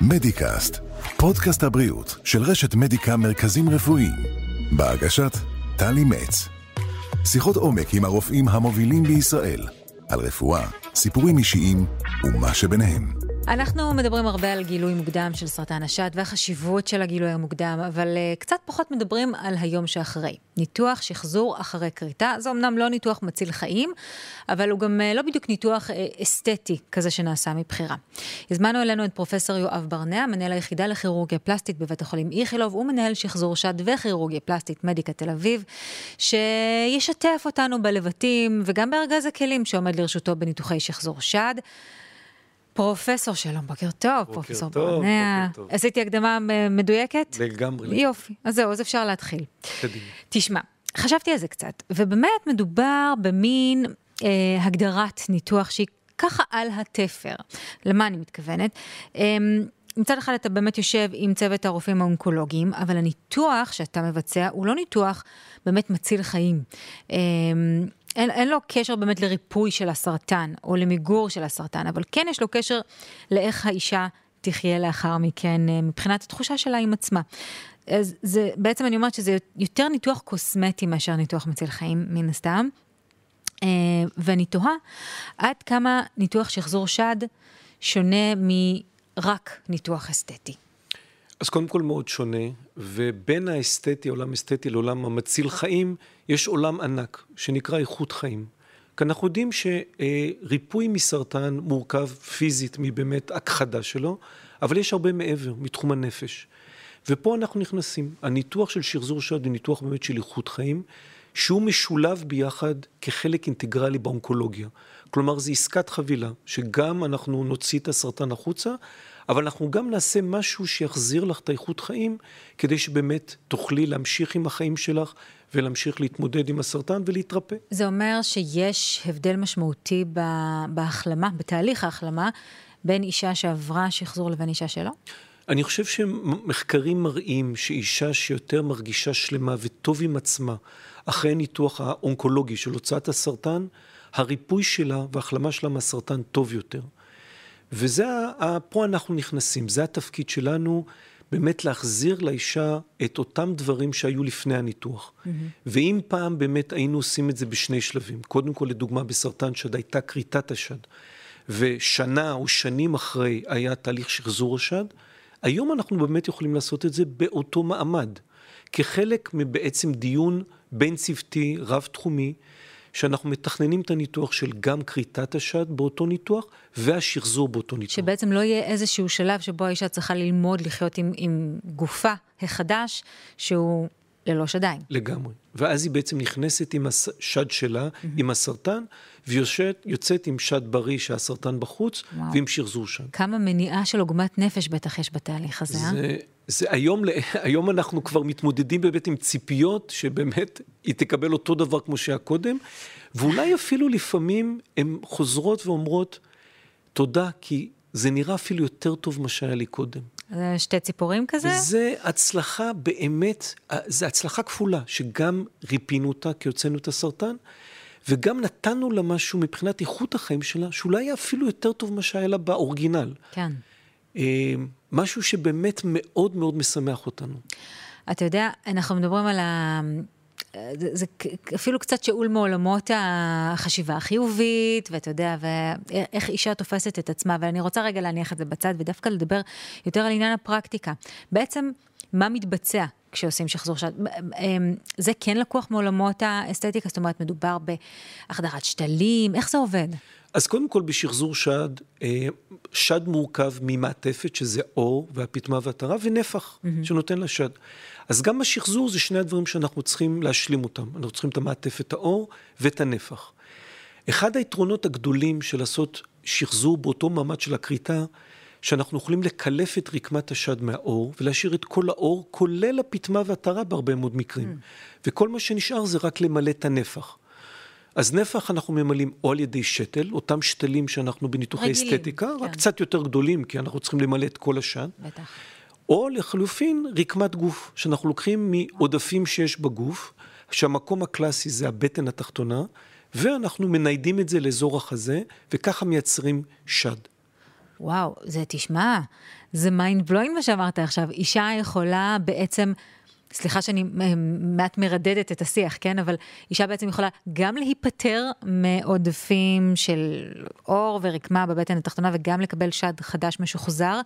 מדיקאסט, פודקאסט הבריאות של רשת מדיקה מרכזים רפואיים, בהגשת טלי מצ. שיחות עומק עם הרופאים המובילים בישראל, על רפואה, סיפורים אישיים ומה שביניהם. אנחנו מדברים הרבה על גילוי מוקדם של סרטן השד והחשיבות של הגילוי המוקדם, אבל uh, קצת פחות מדברים על היום שאחרי. ניתוח שחזור אחרי כריתה, זה אמנם לא ניתוח מציל חיים, אבל הוא גם uh, לא בדיוק ניתוח uh, אסתטי כזה שנעשה מבחירה. הזמנו אלינו את פרופסור יואב ברנע, מנהל היחידה לכירורגיה פלסטית בבית החולים איכילוב, ומנהל שחזור שד וכירורגיה פלסטית מדיקה תל אביב, שישתף אותנו בלבטים וגם בארגז הכלים שעומד לרשותו בניתוחי שחזור שד. פרופסור שלום, בוקר טוב, בוקר פרופסור טוב, ברנע. בוקר טוב. עשיתי הקדמה מדויקת? לגמרי. יופי, אז זהו, אז אפשר להתחיל. קדימה. תשמע, חשבתי על זה קצת, ובאמת מדובר במין אה, הגדרת ניתוח שהיא ככה על התפר. למה אני מתכוונת? אה, מצד אחד אתה באמת יושב עם צוות הרופאים האונקולוגיים, אבל הניתוח שאתה מבצע הוא לא ניתוח באמת מציל חיים. אה, אין, אין לו קשר באמת לריפוי של הסרטן או למיגור של הסרטן, אבל כן יש לו קשר לאיך האישה תחיה לאחר מכן אה, מבחינת התחושה שלה עם עצמה. אז זה, בעצם אני אומרת שזה יותר ניתוח קוסמטי מאשר ניתוח מציל חיים, מן הסתם. אה, ואני תוהה עד כמה ניתוח שחזור שד שונה מרק ניתוח אסתטי. אז קודם כל מאוד שונה, ובין האסתטי, עולם אסתטי לעולם המציל חיים, יש עולם ענק, שנקרא איכות חיים. כי אנחנו יודעים שריפוי מסרטן מורכב פיזית מבאמת הכחדה שלו, אבל יש הרבה מעבר, מתחום הנפש. ופה אנחנו נכנסים. הניתוח של שחזור שד הוא ניתוח באמת של איכות חיים, שהוא משולב ביחד כחלק אינטגרלי באונקולוגיה. כלומר, זו עסקת חבילה, שגם אנחנו נוציא את הסרטן החוצה, אבל אנחנו גם נעשה משהו שיחזיר לך את האיכות חיים, כדי שבאמת תוכלי להמשיך עם החיים שלך ולהמשיך להתמודד עם הסרטן ולהתרפא. זה אומר שיש הבדל משמעותי בהחלמה, בתהליך ההחלמה, בין אישה שעברה שחזור לבין אישה שלא? אני חושב שמחקרים מראים שאישה שיותר מרגישה שלמה וטוב עם עצמה, אחרי הניתוח האונקולוגי של הוצאת הסרטן, הריפוי שלה וההחלמה שלה מהסרטן טוב יותר. וזה, פה אנחנו נכנסים, זה התפקיד שלנו, באמת להחזיר לאישה את אותם דברים שהיו לפני הניתוח. Mm-hmm. ואם פעם באמת היינו עושים את זה בשני שלבים, קודם כל לדוגמה בסרטן שד הייתה כריתת השד, ושנה או שנים אחרי היה תהליך שחזור השד, היום אנחנו באמת יכולים לעשות את זה באותו מעמד, כחלק מבעצם דיון בין צוותי, רב-תחומי, שאנחנו מתכננים את הניתוח של גם כריתת השד באותו ניתוח והשחזור באותו ניתוח. שבעצם לא יהיה איזשהו שלב שבו האישה צריכה ללמוד לחיות עם, עם גופה החדש, שהוא ללא שדיים. לגמרי. ואז היא בעצם נכנסת עם השד שלה, mm-hmm. עם הסרטן, ויוצאת עם שד בריא שהסרטן בחוץ, וואו. ועם שחזור שד. כמה מניעה של עוגמת נפש בטח יש בתהליך הזה, אה? זה, זה היום, היום אנחנו כבר מתמודדים באמת עם ציפיות, שבאמת היא תקבל אותו דבר כמו שהיה קודם, ואולי אפילו לפעמים הן חוזרות ואומרות, תודה, כי זה נראה אפילו יותר טוב ממה שהיה לי קודם. זה שתי ציפורים כזה? זה הצלחה באמת, זה הצלחה כפולה, שגם ריפינו אותה כי הוצאנו את הסרטן, וגם נתנו לה משהו מבחינת איכות החיים שלה, שאולי היה אפילו יותר טוב ממה שהיה לה באורגינל. כן. משהו שבאמת מאוד מאוד משמח אותנו. אתה יודע, אנחנו מדברים על ה... זה, זה אפילו קצת שאול מעולמות החשיבה החיובית, ואתה יודע, ואיך אישה תופסת את עצמה, ואני רוצה רגע להניח את זה בצד, ודווקא לדבר יותר על עניין הפרקטיקה. בעצם, מה מתבצע כשעושים שחזור שד? אמ, זה כן לקוח מעולמות האסתטיקה, זאת אומרת, מדובר בהחדרת שתלים, איך זה עובד? אז קודם כל בשחזור שד, אה, שד מורכב ממעטפת, שזה אור והפטמה והטרה, ונפח mm-hmm. שנותן לשד. אז גם בשחזור זה שני הדברים שאנחנו צריכים להשלים אותם. אנחנו צריכים את המעטפת האור ואת הנפח. אחד היתרונות הגדולים של לעשות שחזור באותו מעמד של הכריתה, שאנחנו יכולים לקלף את רקמת השד מהאור ולהשאיר את כל האור, כולל הפטמה והטרה בהרבה מאוד מקרים. Mm. וכל מה שנשאר זה רק למלא את הנפח. אז נפח אנחנו ממלאים או על ידי שתל, אותם שתלים שאנחנו בניתוחי רגילים, אסתטיקה, כן. רק קצת יותר גדולים, כי אנחנו צריכים למלא את כל השד. בטח. או לחלופין רקמת גוף, שאנחנו לוקחים מעודפים שיש בגוף, כשהמקום הקלאסי זה הבטן התחתונה, ואנחנו מניידים את זה לאזור החזה, וככה מייצרים שד. וואו, זה תשמע, זה mind blowing מה שאמרת עכשיו. אישה יכולה בעצם סליחה שאני מעט מרדדת את השיח, כן? אבל אישה בעצם יכולה גם להיפטר מעודפים של אור ורקמה בבטן התחתונה, וגם לקבל שד חדש משוחזר,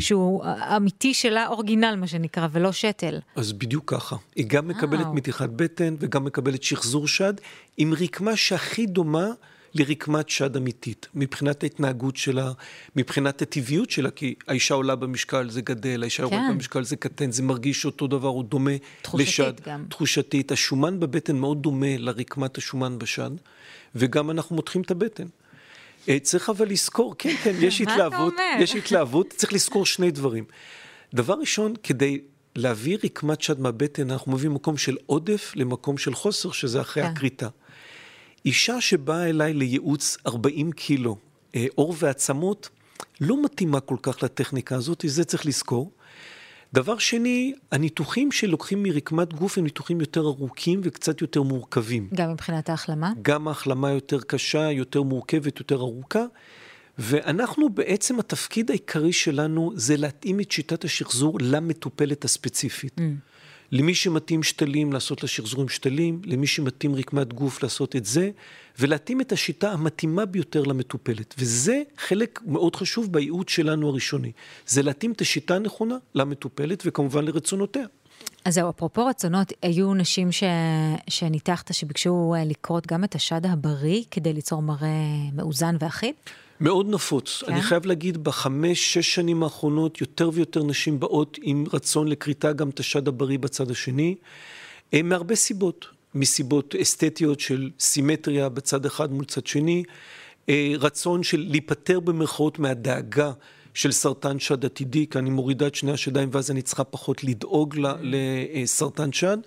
שהוא אמיתי שלה, אורגינל מה שנקרא, ולא שתל. אז בדיוק ככה. היא גם מקבלת מתיחת בטן וגם מקבלת שחזור שד, עם רקמה שהכי דומה לרקמת שד אמיתית, מבחינת ההתנהגות שלה, מבחינת הטבעיות שלה, כי האישה עולה במשקל, זה גדל, האישה כן. יורדת במשקל, זה קטן, זה מרגיש אותו דבר, הוא דומה תחושתית לשד. תחושתית גם. תחושתית. השומן בבטן מאוד דומה לרקמת השומן בשד, וגם אנחנו מותחים את הבטן. אה, צריך אבל לזכור, כן, כן, יש התלהבות, יש התלהבות, צריך לזכור שני דברים. דבר ראשון, כדי להביא רקמת שד מהבטן, אנחנו מביאים מקום של עודף למקום של חוסר, שזה אחרי כן. הכריתה. אישה שבאה אליי לייעוץ 40 קילו, אה, עור ועצמות, לא מתאימה כל כך לטכניקה הזאת, זה צריך לזכור. דבר שני, הניתוחים שלוקחים מרקמת גוף הם ניתוחים יותר ארוכים וקצת יותר מורכבים. גם מבחינת ההחלמה? גם ההחלמה יותר קשה, יותר מורכבת, יותר ארוכה. ואנחנו בעצם, התפקיד העיקרי שלנו זה להתאים את שיטת השחזור למטופלת הספציפית. Mm. למי שמתאים שתלים, לעשות לה שחזורים שתלים, למי שמתאים רקמת גוף, לעשות את זה, ולהתאים את השיטה המתאימה ביותר למטופלת. וזה חלק מאוד חשוב בייעוץ שלנו הראשוני. זה להתאים את השיטה הנכונה למטופלת, וכמובן לרצונותיה. אז זהו, אפרופו רצונות, היו נשים ש... שניתחת שביקשו אה, לקרות גם את השד הבריא כדי ליצור מראה מאוזן ואחיד? מאוד נפוץ. כן? אני חייב להגיד, בחמש, שש שנים האחרונות, יותר ויותר נשים באות עם רצון לכריתה גם את השד הבריא בצד השני, אה, מהרבה סיבות. מסיבות אסתטיות של סימטריה בצד אחד מול צד שני, אה, רצון של להיפטר במרכאות מהדאגה של סרטן שד עתידי, כי אני מורידה את שני השדיים ואז אני צריכה פחות לדאוג לסרטן שד.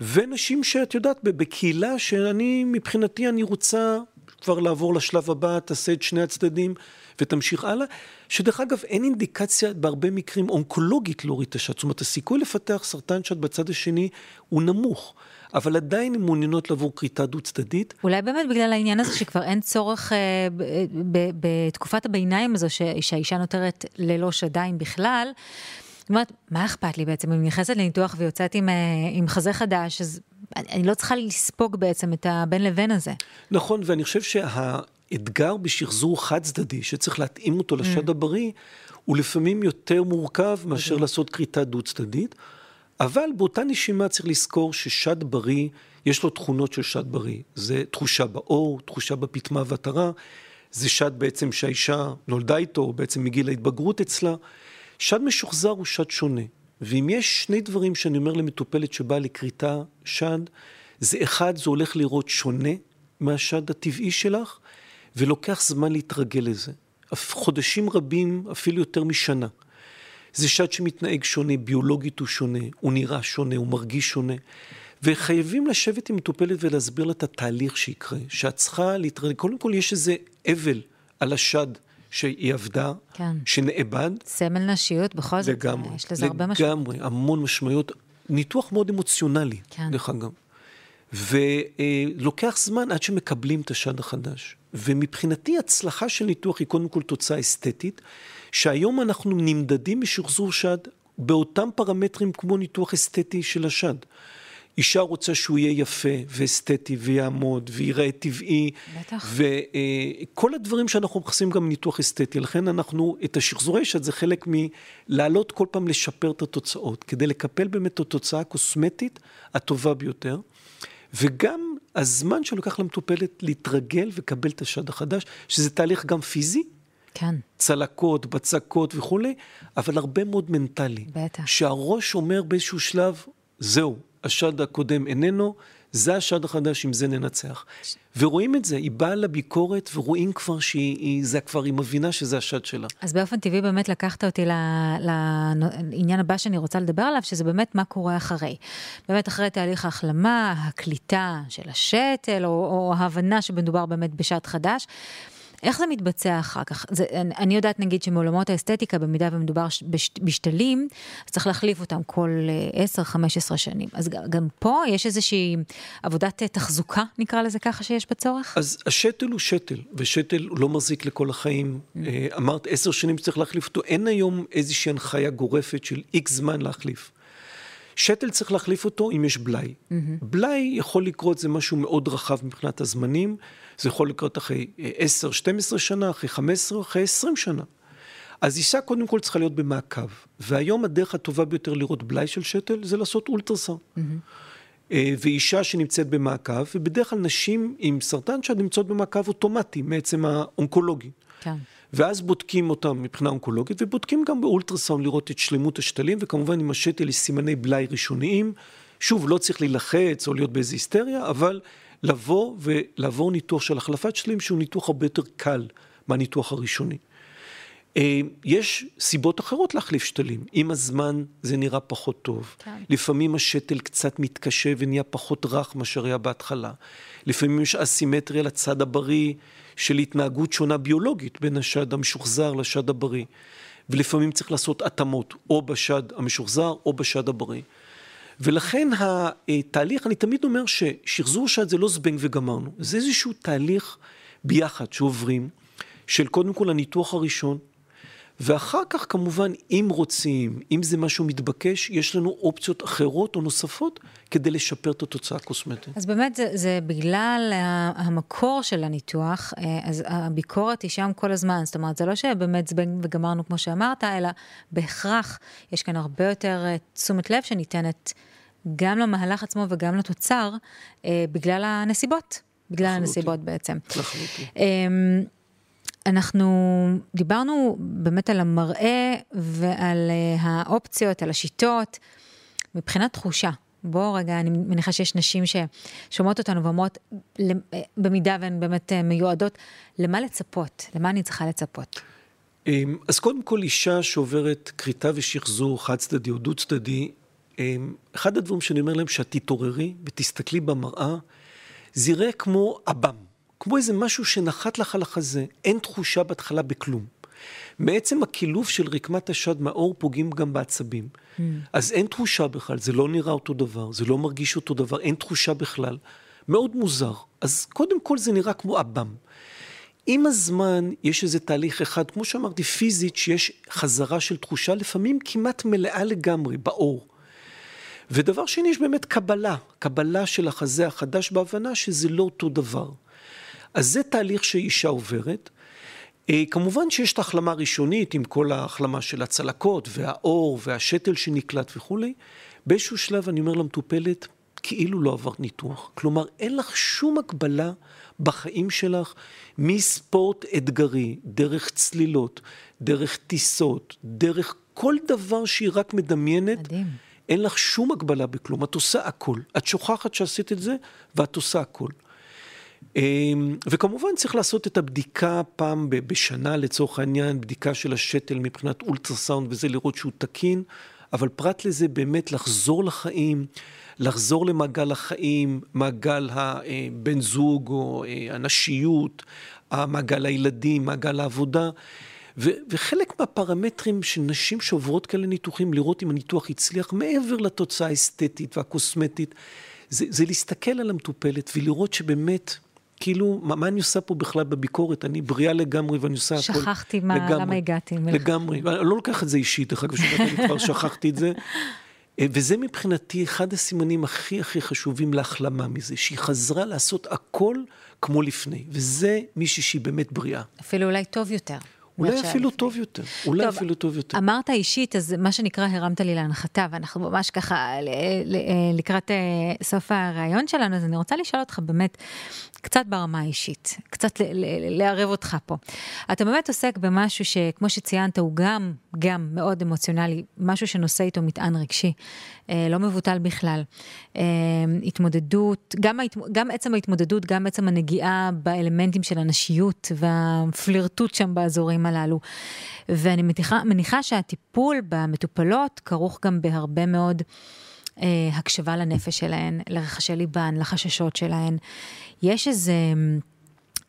ונשים שאת יודעת, בקהילה שאני, מבחינתי, אני רוצה כבר לעבור לשלב הבא, תעשה את שני הצדדים ותמשיך הלאה. שדרך אגב, אין אינדיקציה בהרבה מקרים אונקולוגית להוריד את השד. זאת אומרת, הסיכוי לפתח סרטן שד בצד השני הוא נמוך. אבל עדיין הן מעוניינות לעבור כריתה דו-צדדית. אולי באמת בגלל העניין הזה שכבר אין צורך אה, בתקופת הביניים הזו שהאישה נותרת ללא שדיים בכלל. זאת אומרת, מה אכפת לי בעצם? אם נכנסת לניתוח ויוצאת עם, אה, עם חזה חדש, אז אני, לא צריכה לספוג בעצם את הבין לבין הזה. נכון, ואני חושב שהאתגר בשחזור חד צדדי, שצריך להתאים אותו לשד mm. הבריא, הוא לפעמים יותר מורכב מאשר לעשות כריתה דו צדדית. אבל באותה נשימה צריך לזכור ששד בריא, יש לו תכונות של שד בריא. זה תחושה באור, תחושה בפטמה והתרה, זה שד בעצם שהאישה נולדה איתו, בעצם מגיל ההתבגרות אצלה. שד משוחזר הוא שד שונה. ואם יש שני דברים שאני אומר למטופלת שבאה לכריתה שד, זה אחד, זה הולך לראות שונה מהשד הטבעי שלך, ולוקח זמן להתרגל לזה. חודשים רבים, אפילו יותר משנה. זה שד שמתנהג שונה, ביולוגית הוא שונה, הוא נראה שונה, הוא מרגיש שונה. וחייבים לשבת עם מטופלת ולהסביר לה את התהליך שיקרה, שאת צריכה להתרגל. קודם כל יש איזה אבל על השד. שהיא עבדה, כן. שנאבד. סמל נשיות, בכל זאת, לגמרי, יש לזה הרבה משמעות. לגמרי, המון משמעויות. ניתוח מאוד אמוציונלי, כן. דרך אגב. ולוקח זמן עד שמקבלים את השד החדש. ומבחינתי הצלחה של ניתוח היא קודם כל תוצאה אסתטית, שהיום אנחנו נמדדים בשחזור שד באותם פרמטרים כמו ניתוח אסתטי של השד. אישה רוצה שהוא יהיה יפה ואסתטי ויעמוד וייראה טבעי. בטח. וכל הדברים שאנחנו מחפשים גם מניתוח אסתטי. לכן אנחנו, את השחזורי שד זה חלק מלעלות כל פעם לשפר את התוצאות, כדי לקפל באמת את התוצאה הקוסמטית הטובה ביותר. וגם הזמן שלוקח למטופלת להתרגל ולקבל את השד החדש, שזה תהליך גם פיזי. כן. צלקות, בצקות וכולי, אבל הרבה מאוד מנטלי. בטח. שהראש אומר באיזשהו שלב, זהו, השד הקודם איננו, זה השד החדש, עם זה ננצח. ורואים את זה, היא באה לביקורת ורואים כבר שהיא, זה כבר, היא מבינה שזה השד שלה. אז באופן טבעי באמת לקחת אותי לעניין הבא שאני רוצה לדבר עליו, שזה באמת מה קורה אחרי. באמת אחרי תהליך ההחלמה, הקליטה של השתל, או, או ההבנה שמדובר באמת בשד חדש. איך זה מתבצע אחר כך? זה, אני, אני יודעת נגיד שמעולמות האסתטיקה, במידה ומדובר בש, בשתלים, צריך להחליף אותם כל 10-15 שנים. אז גם פה יש איזושהי עבודת תחזוקה, נקרא לזה ככה, שיש בצורך? אז השתל הוא שתל, ושתל לא מחזיק לכל החיים. Mm. אמרת עשר שנים שצריך להחליף אותו, אין היום איזושהי הנחיה גורפת של איקס זמן להחליף. שתל צריך להחליף אותו אם יש בלאי. Mm-hmm. בלאי יכול לקרות, זה משהו מאוד רחב מבחינת הזמנים, זה יכול לקרות אחרי 10-12 שנה, אחרי 15, אחרי 20 שנה. אז אישה קודם כל צריכה להיות במעקב, והיום הדרך הטובה ביותר לראות בלאי של שתל זה לעשות אולטרסאונד. Mm-hmm. ואישה שנמצאת במעקב, ובדרך כלל נשים עם סרטן שד נמצאות במעקב אוטומטי מעצם האונקולוגי. כן. ואז בודקים אותם מבחינה אונקולוגית, ובודקים גם באולטרסאונד לראות את שלמות השתלים, וכמובן עם השתל יש סימני בלאי ראשוניים. שוב, לא צריך להילחץ או להיות באיזו היסטריה, אבל לבוא ולעבור ניתוח של החלפת שתלים, שהוא ניתוח הרבה יותר קל מהניתוח הראשוני. אה, יש סיבות אחרות להחליף שתלים. עם הזמן זה נראה פחות טוב. כן. לפעמים השתל קצת מתקשה ונהיה פחות רך מאשר היה בהתחלה. לפעמים יש אסימטריה לצד הבריא של התנהגות שונה ביולוגית בין השד המשוחזר לשד הבריא. ולפעמים צריך לעשות התאמות, או בשד המשוחזר או בשד הבריא. ולכן התהליך, אני תמיד אומר ששחזור שד זה לא זבנג וגמרנו, זה איזשהו תהליך ביחד שעוברים, של קודם כל הניתוח הראשון, ואחר כך כמובן, אם רוצים, אם זה משהו מתבקש, יש לנו אופציות אחרות או נוספות כדי לשפר את התוצאה הקוסמטית. אז באמת זה, זה בגלל המקור של הניתוח, אה, אז הביקורת היא שם כל הזמן. זאת אומרת, זה לא שבאמת זבנג וגמרנו כמו שאמרת, אלא בהכרח יש כאן הרבה יותר אה, תשומת לב שניתנת גם למהלך עצמו וגם לתוצר, אה, בגלל הנסיבות. בגלל הנסיבות בעצם. לחלוטין. אנחנו דיברנו באמת על המראה ועל אה, האופציות, על השיטות, מבחינת תחושה. בוא רגע, אני מניחה שיש נשים ששומעות אותנו ואומרות, במידה והן באמת אה, מיועדות, למה לצפות? למה אני צריכה לצפות? אמ, אז קודם כל, אישה שעוברת כריתה ושחזור חד צדדי או דו צדדי, אמ, אחד הדברים שאני אומר להם, שאת תתעוררי ותסתכלי במראה, זה יראה כמו עב"ם. כמו איזה משהו שנחת לך על החזה, אין תחושה בהתחלה בכלום. מעצם הקילוף של רקמת השד מהאור פוגעים גם בעצבים. Mm. אז אין תחושה בכלל, זה לא נראה אותו דבר, זה לא מרגיש אותו דבר, אין תחושה בכלל. מאוד מוזר. אז קודם כל זה נראה כמו עב"ם. עם הזמן יש איזה תהליך אחד, כמו שאמרתי, פיזית, שיש חזרה של תחושה לפעמים כמעט מלאה לגמרי, באור. ודבר שני, יש באמת קבלה, קבלה של החזה החדש בהבנה שזה לא אותו דבר. אז זה תהליך שאישה עוברת. אה, כמובן שיש את ההחלמה הראשונית עם כל ההחלמה של הצלקות והאור והשתל שנקלט וכולי. באיזשהו שלב אני אומר למטופלת, כאילו לא עברת ניתוח. כלומר, אין לך שום הגבלה בחיים שלך מספורט אתגרי, דרך צלילות, דרך טיסות, דרך כל דבר שהיא רק מדמיינת. מדהים. אין לך שום הגבלה בכלום, את עושה הכל. את שוכחת שעשית את זה, ואת עושה הכל. אמ, וכמובן צריך לעשות את הבדיקה פעם בשנה לצורך העניין, בדיקה של השתל מבחינת אולטרסאונד וזה לראות שהוא תקין, אבל פרט לזה באמת לחזור לחיים, לחזור למעגל החיים, מעגל הבן זוג או אה, הנשיות, מעגל הילדים, מעגל העבודה. ו- וחלק מהפרמטרים של נשים שעוברות כאלה ניתוחים, לראות אם הניתוח הצליח מעבר לתוצאה האסתטית והקוסמטית, זה, זה להסתכל על המטופלת ולראות שבאמת כאילו, מה, מה אני עושה פה בכלל בביקורת? אני בריאה לגמרי ואני עושה הכול. שכחתי מה, לגמרי, למה הגעתי. לגמרי. אני לא לוקח את זה אישית, דרך אגב, אני כבר שכחתי את זה. אה, וזה מבחינתי אחד הסימנים הכי הכי חשובים להחלמה מזה, שהיא חזרה לעשות הכל כמו לפני, וזה מישהי שהיא באמת בריאה. אפילו אולי טוב יותר. אולי אפילו טוב יותר, אולי טוב, אפילו טוב יותר. אמרת אישית, אז מה שנקרא הרמת לי להנחתה, ואנחנו ממש ככה לקראת אה, סוף הראיון שלנו, אז אני רוצה לשאול אותך באמת, קצת ברמה האישית, קצת לערב אותך פה. אתה באמת עוסק במשהו שכמו שציינת, הוא גם, גם מאוד אמוציונלי, משהו שנושא איתו מטען רגשי, אה, לא מבוטל בכלל. אה, התמודדות, גם, גם עצם ההתמודדות, גם עצם הנגיעה באלמנטים של הנשיות והפלירטוט שם באזורים הללו. ואני מניחה, מניחה שהטיפול במטופלות כרוך גם בהרבה מאוד... אה, הקשבה לנפש שלהן, לרחשי ליבן, לחששות שלהן. יש איזה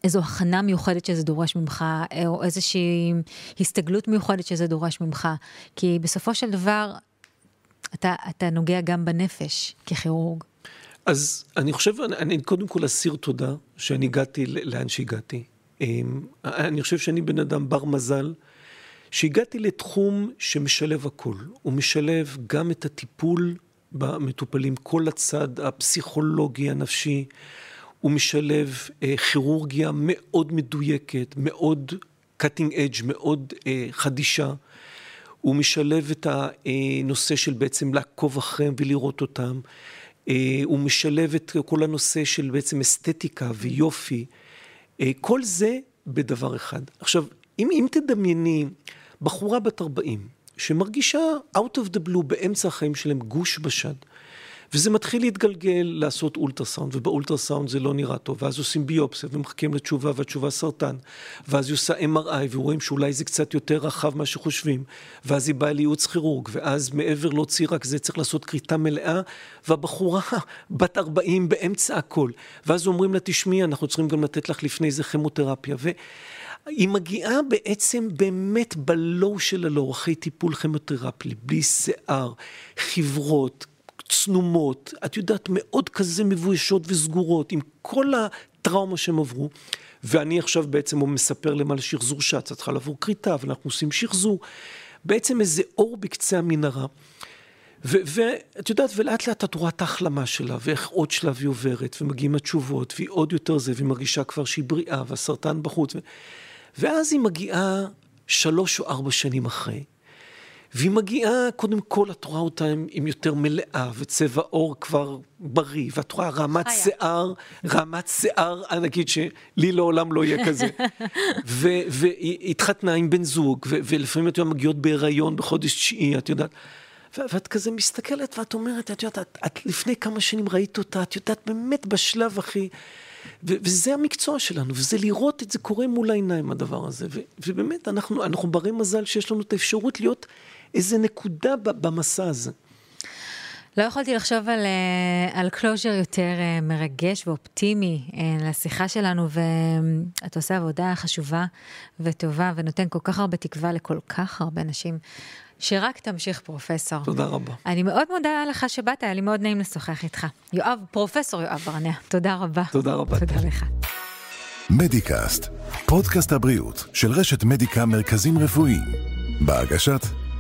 איזו הכנה מיוחדת שזה דורש ממך, או איזושהי הסתגלות מיוחדת שזה דורש ממך, כי בסופו של דבר, אתה, אתה נוגע גם בנפש ככירורג. אז אני חושב, אני קודם כל אסיר תודה שאני הגעתי לאן שהגעתי. אני חושב שאני בן אדם בר מזל, שהגעתי לתחום שמשלב הכל. הוא משלב גם את הטיפול במטופלים, כל הצד הפסיכולוגי, הנפשי. הוא משלב אה, כירורגיה מאוד מדויקת, מאוד cutting edge, מאוד אה, חדישה. הוא משלב את הנושא של בעצם לעקוב אחריהם ולראות אותם. אה, הוא משלב את כל הנושא של בעצם אסתטיקה ויופי. אה, כל זה בדבר אחד. עכשיו, אם, אם תדמייני בחורה בת 40 שמרגישה out of the blue באמצע החיים שלהם גוש בשד, וזה מתחיל להתגלגל לעשות אולטרסאונד, ובאולטרסאונד זה לא נראה טוב, ואז עושים ביופסיה ומחכים לתשובה, והתשובה סרטן, ואז היא עושה MRI, ורואים שאולי זה קצת יותר רחב ממה שחושבים, ואז היא באה לייעוץ כירורג, ואז מעבר להוציא רק זה צריך לעשות כריתה מלאה, והבחורה בת 40 באמצע הכל, ואז אומרים לה, תשמעי, אנחנו צריכים גם לתת לך לפני זה כימותרפיה, ו... היא מגיעה בעצם באמת בלואו של הלואו, אחרי טיפול כימותרפי, בלי שיער, חברות, צנומות, את יודעת, מאוד כזה מבוישות וסגורות, עם כל הטראומה שהם עברו. ואני עכשיו בעצם הוא מספר להם על שחזור שץ, צריכה לעבור כריתה, אבל אנחנו עושים שחזור. בעצם איזה אור בקצה המנהרה. ואת יודעת, ולאט לאט את רואה את ההחלמה שלה, ואיך עוד שלב היא עוברת, ומגיעים התשובות, והיא עוד יותר זה, והיא מרגישה כבר שהיא בריאה, והסרטן בחוץ. ואז היא מגיעה שלוש או ארבע שנים אחרי, והיא מגיעה, קודם כל, את רואה אותה עם, עם יותר מלאה, וצבע עור כבר בריא, ואת רואה רמת חיה. שיער, רמת שיער, נגיד שלי לעולם לא יהיה כזה. והיא התחתנה עם בן זוג, ולפעמים את יודעת, מגיעות בהיריון בחודש תשיעי, את יודעת. ואת כזה מסתכלת ואת אומרת, את יודעת, את, את לפני כמה שנים ראית אותה, את יודעת, באמת בשלב הכי... וזה המקצוע שלנו, וזה לראות את זה קורה מול העיניים, הדבר הזה. ובאמת, אנחנו, אנחנו ברי מזל שיש לנו את האפשרות להיות איזה נקודה במסע הזה. לא יכולתי לחשוב על, אה, על closure יותר אה, מרגש ואופטימי אה, לשיחה שלנו, ואתה עושה עבודה חשובה וטובה ונותן כל כך הרבה תקווה לכל כך הרבה נשים. שרק תמשיך, פרופסור. תודה רבה. אני מאוד מודה לך שבאת, היה לי מאוד נעים לשוחח איתך. יואב, פרופסור יואב ברנע, תודה רבה. תודה רבה. תודה לך. מדיקאסט, פודקאסט הבריאות של רשת מדיקה מרכזים רפואיים, בהגשת